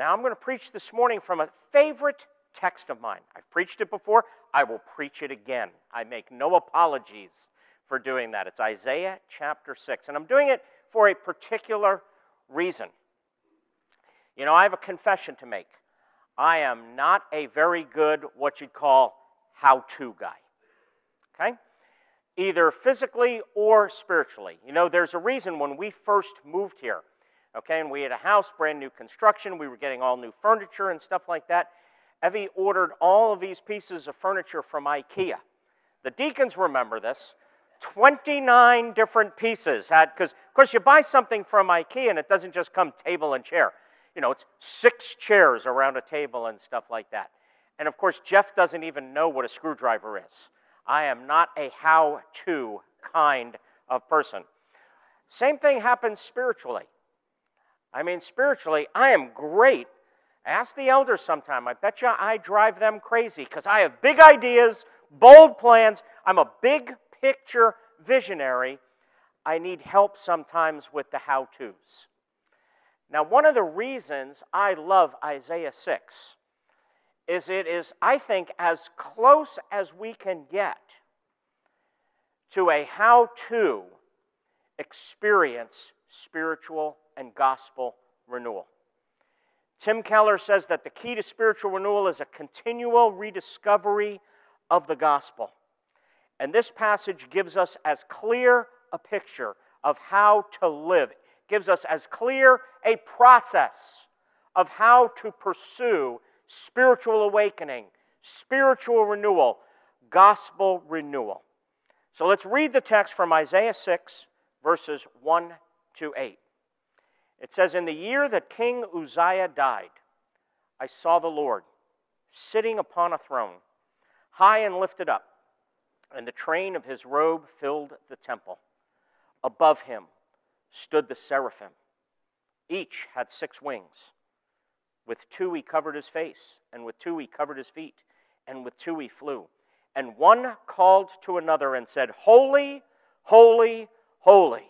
Now, I'm going to preach this morning from a favorite text of mine. I've preached it before. I will preach it again. I make no apologies for doing that. It's Isaiah chapter 6. And I'm doing it for a particular reason. You know, I have a confession to make. I am not a very good, what you'd call, how to guy. Okay? Either physically or spiritually. You know, there's a reason when we first moved here, okay, and we had a house, brand new construction, we were getting all new furniture and stuff like that. Evie ordered all of these pieces of furniture from IKEA. The deacons remember this. 29 different pieces had, because of course you buy something from IKEA and it doesn't just come table and chair. You know, it's six chairs around a table and stuff like that. And of course, Jeff doesn't even know what a screwdriver is. I am not a how to kind of person. Same thing happens spiritually. I mean, spiritually, I am great Ask the elders sometime. I bet you I drive them crazy because I have big ideas, bold plans. I'm a big picture visionary. I need help sometimes with the how to's. Now, one of the reasons I love Isaiah 6 is it is, I think, as close as we can get to a how to experience spiritual and gospel renewal. Tim Keller says that the key to spiritual renewal is a continual rediscovery of the gospel. And this passage gives us as clear a picture of how to live, it gives us as clear a process of how to pursue spiritual awakening, spiritual renewal, gospel renewal. So let's read the text from Isaiah 6, verses 1 to 8. It says, In the year that King Uzziah died, I saw the Lord sitting upon a throne, high and lifted up, and the train of his robe filled the temple. Above him stood the seraphim. Each had six wings. With two he covered his face, and with two he covered his feet, and with two he flew. And one called to another and said, Holy, holy, holy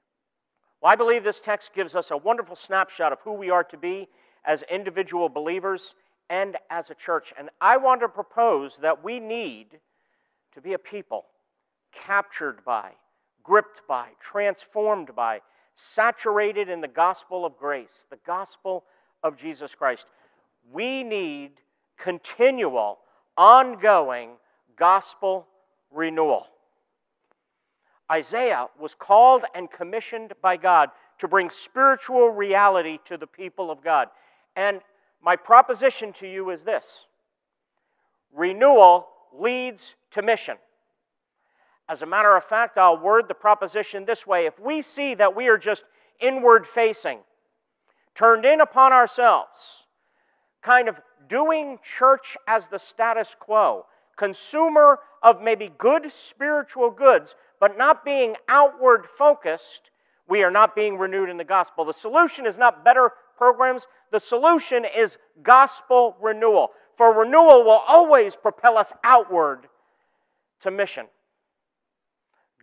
Well, I believe this text gives us a wonderful snapshot of who we are to be as individual believers and as a church. And I want to propose that we need to be a people captured by, gripped by, transformed by, saturated in the gospel of grace, the gospel of Jesus Christ. We need continual, ongoing gospel renewal. Isaiah was called and commissioned by God to bring spiritual reality to the people of God. And my proposition to you is this renewal leads to mission. As a matter of fact, I'll word the proposition this way if we see that we are just inward facing, turned in upon ourselves, kind of doing church as the status quo, consumer of maybe good spiritual goods, but not being outward focused, we are not being renewed in the gospel. The solution is not better programs, the solution is gospel renewal. For renewal will always propel us outward to mission.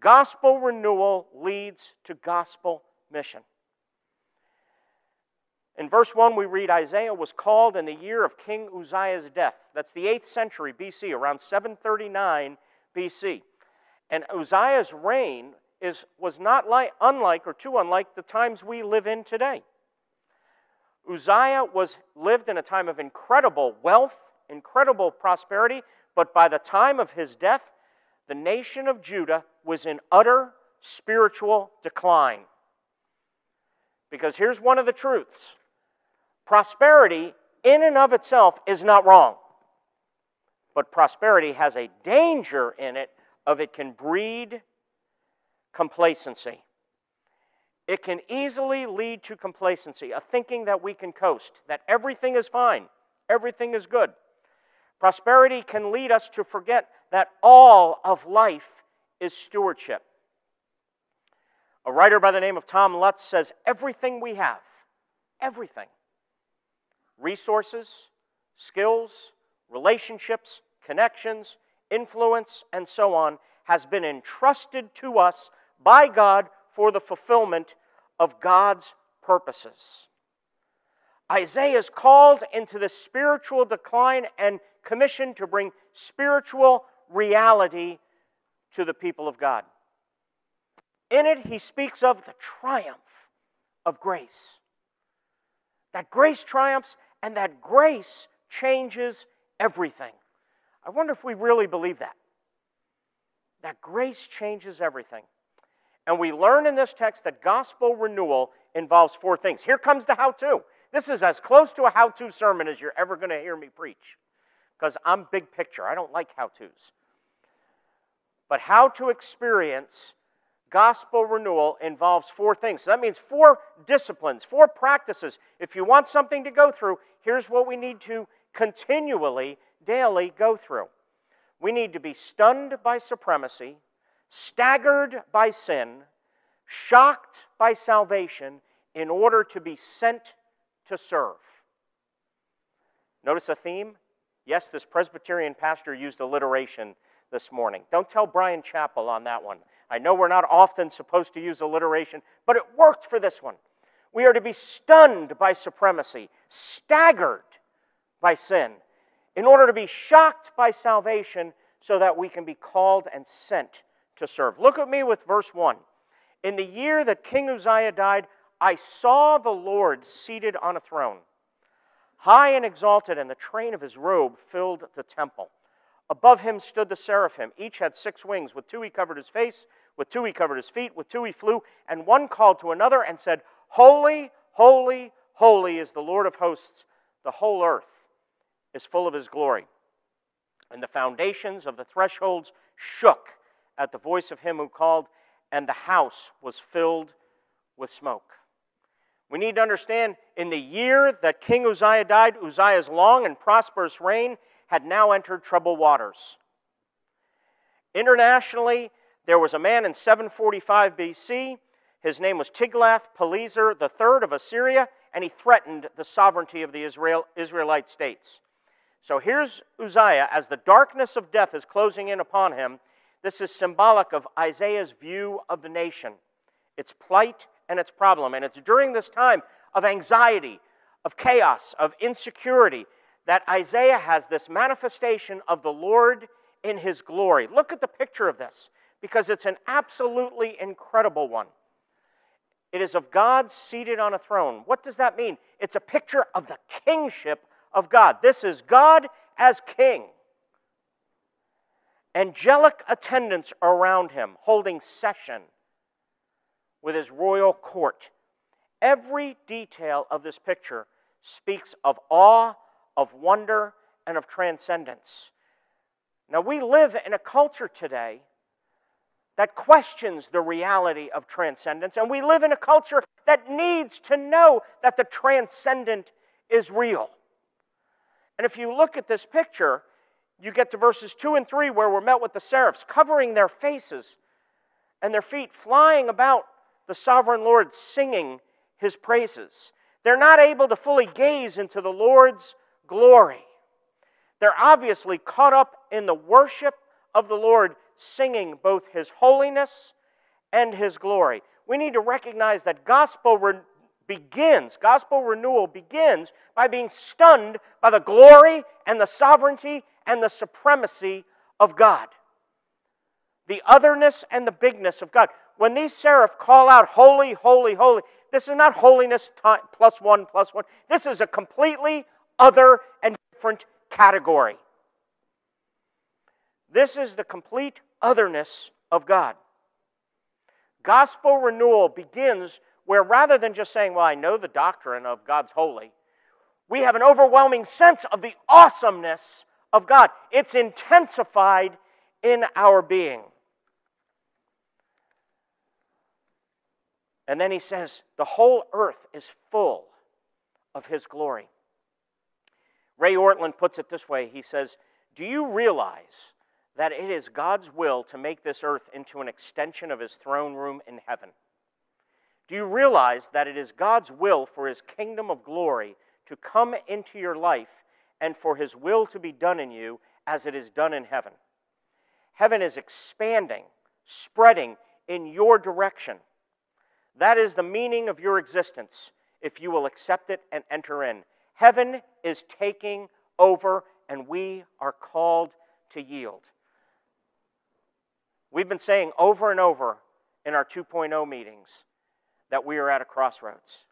Gospel renewal leads to gospel mission. In verse 1, we read Isaiah was called in the year of King Uzziah's death. That's the 8th century BC, around 739 BC. And Uzziah's reign is, was not like, unlike or too unlike the times we live in today. Uzziah was lived in a time of incredible wealth, incredible prosperity, But by the time of his death, the nation of Judah was in utter spiritual decline. Because here's one of the truths prosperity, in and of itself, is not wrong. But prosperity has a danger in it of it can breed complacency. It can easily lead to complacency, a thinking that we can coast, that everything is fine, everything is good. Prosperity can lead us to forget that all of life is stewardship. A writer by the name of Tom Lutz says everything we have, everything, resources, skills, relationships, connections, influence, and so on, has been entrusted to us by God for the fulfillment of God's purposes. Isaiah is called into the spiritual decline and commissioned to bring spiritual reality to the people of God. In it, he speaks of the triumph of grace. That grace triumphs and that grace changes everything. I wonder if we really believe that. That grace changes everything. And we learn in this text that gospel renewal involves four things. Here comes the how to. This is as close to a how to sermon as you're ever going to hear me preach because I'm big picture. I don't like how to's. But how to experience gospel renewal involves four things. So that means four disciplines, four practices. If you want something to go through, here's what we need to continually, daily go through. We need to be stunned by supremacy, staggered by sin, shocked by salvation, in order to be sent to serve. Notice a theme? Yes, this Presbyterian pastor used alliteration this morning. Don't tell Bryan Chapell on that one. I know we're not often supposed to use alliteration, but it worked for this one. We are to be stunned by supremacy, staggered by sin, in order to be shocked by salvation so that we can be called and sent to serve. Look at me with verse 1. In the year that King Uzziah died, I saw the Lord seated on a throne, high and exalted, and the train of his robe filled the temple. Above him stood the seraphim. Each had six wings. With two he covered his face, with two he covered his feet, with two he flew, and one called to another and said, Holy, holy, holy is the Lord of hosts. The whole earth is full of his glory. And the foundations of the thresholds shook at the voice of him who called, and the house was filled with smoke. We need to understand in the year that King Uzziah died, Uzziah's long and prosperous reign had now entered troubled waters. Internationally, there was a man in 745 BC. His name was Tiglath-Pileser III of Assyria, and he threatened the sovereignty of the Israel, Israelite states. So here's Uzziah as the darkness of death is closing in upon him. This is symbolic of Isaiah's view of the nation, its plight and its problem. And it's during this time of anxiety, of chaos, of insecurity that Isaiah has this manifestation of the Lord in his glory. Look at the picture of this because it's an absolutely incredible one. It is of God seated on a throne. What does that mean? It's a picture of the kingship of God. This is God as king. Angelic attendants around him holding session with his royal court. Every detail of this picture speaks of awe, of wonder, and of transcendence. Now, we live in a culture today that questions the reality of transcendence, and we live in a culture that needs to know that the transcendent is real. And if you look at this picture, you get to verses 2 and 3 where we're met with the seraphs covering their faces and their feet, flying about the sovereign Lord singing his praises. They're not able to fully gaze into the Lord's glory. They're obviously caught up in the worship of the Lord, singing both his holiness and his glory. We need to recognize that gospel begins, gospel renewal begins by being stunned by the glory and the sovereignty and the supremacy of God. The otherness and the bigness of God when these seraph call out, Holy, holy, holy, this is not holiness plus one, plus one. This is a completely other and different category. This is the complete otherness of God. Gospel renewal begins where rather than just saying, Well, I know the doctrine of God's holy, we have an overwhelming sense of the awesomeness of God. It's intensified in our being. And then he says, The whole earth is full of his glory. Ray Ortlund puts it this way He says, Do you realize that it is God's will to make this earth into an extension of his throne room in heaven? Do you realize that it is God's will for his kingdom of glory to come into your life and for his will to be done in you as it is done in heaven? Heaven is expanding, spreading in your direction. That is the meaning of your existence if you will accept it and enter in. Heaven is taking over, and we are called to yield. We've been saying over and over in our 2.0 meetings that we are at a crossroads.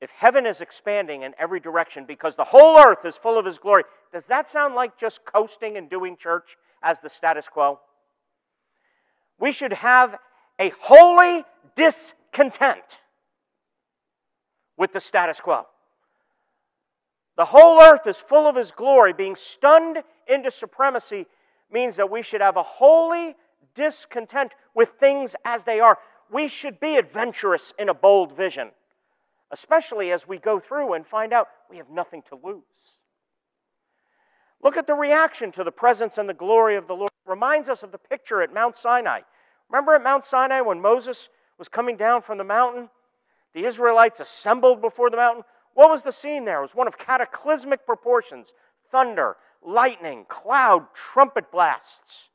If heaven is expanding in every direction because the whole earth is full of His glory, does that sound like just coasting and doing church as the status quo? We should have a holy discontent with the status quo. The whole earth is full of his glory. Being stunned into supremacy means that we should have a holy discontent with things as they are. We should be adventurous in a bold vision, especially as we go through and find out we have nothing to lose. Look at the reaction to the presence and the glory of the Lord. It reminds us of the picture at Mount Sinai. Remember at Mount Sinai when Moses was coming down from the mountain? The Israelites assembled before the mountain. What was the scene there? It was one of cataclysmic proportions thunder, lightning, cloud, trumpet blasts.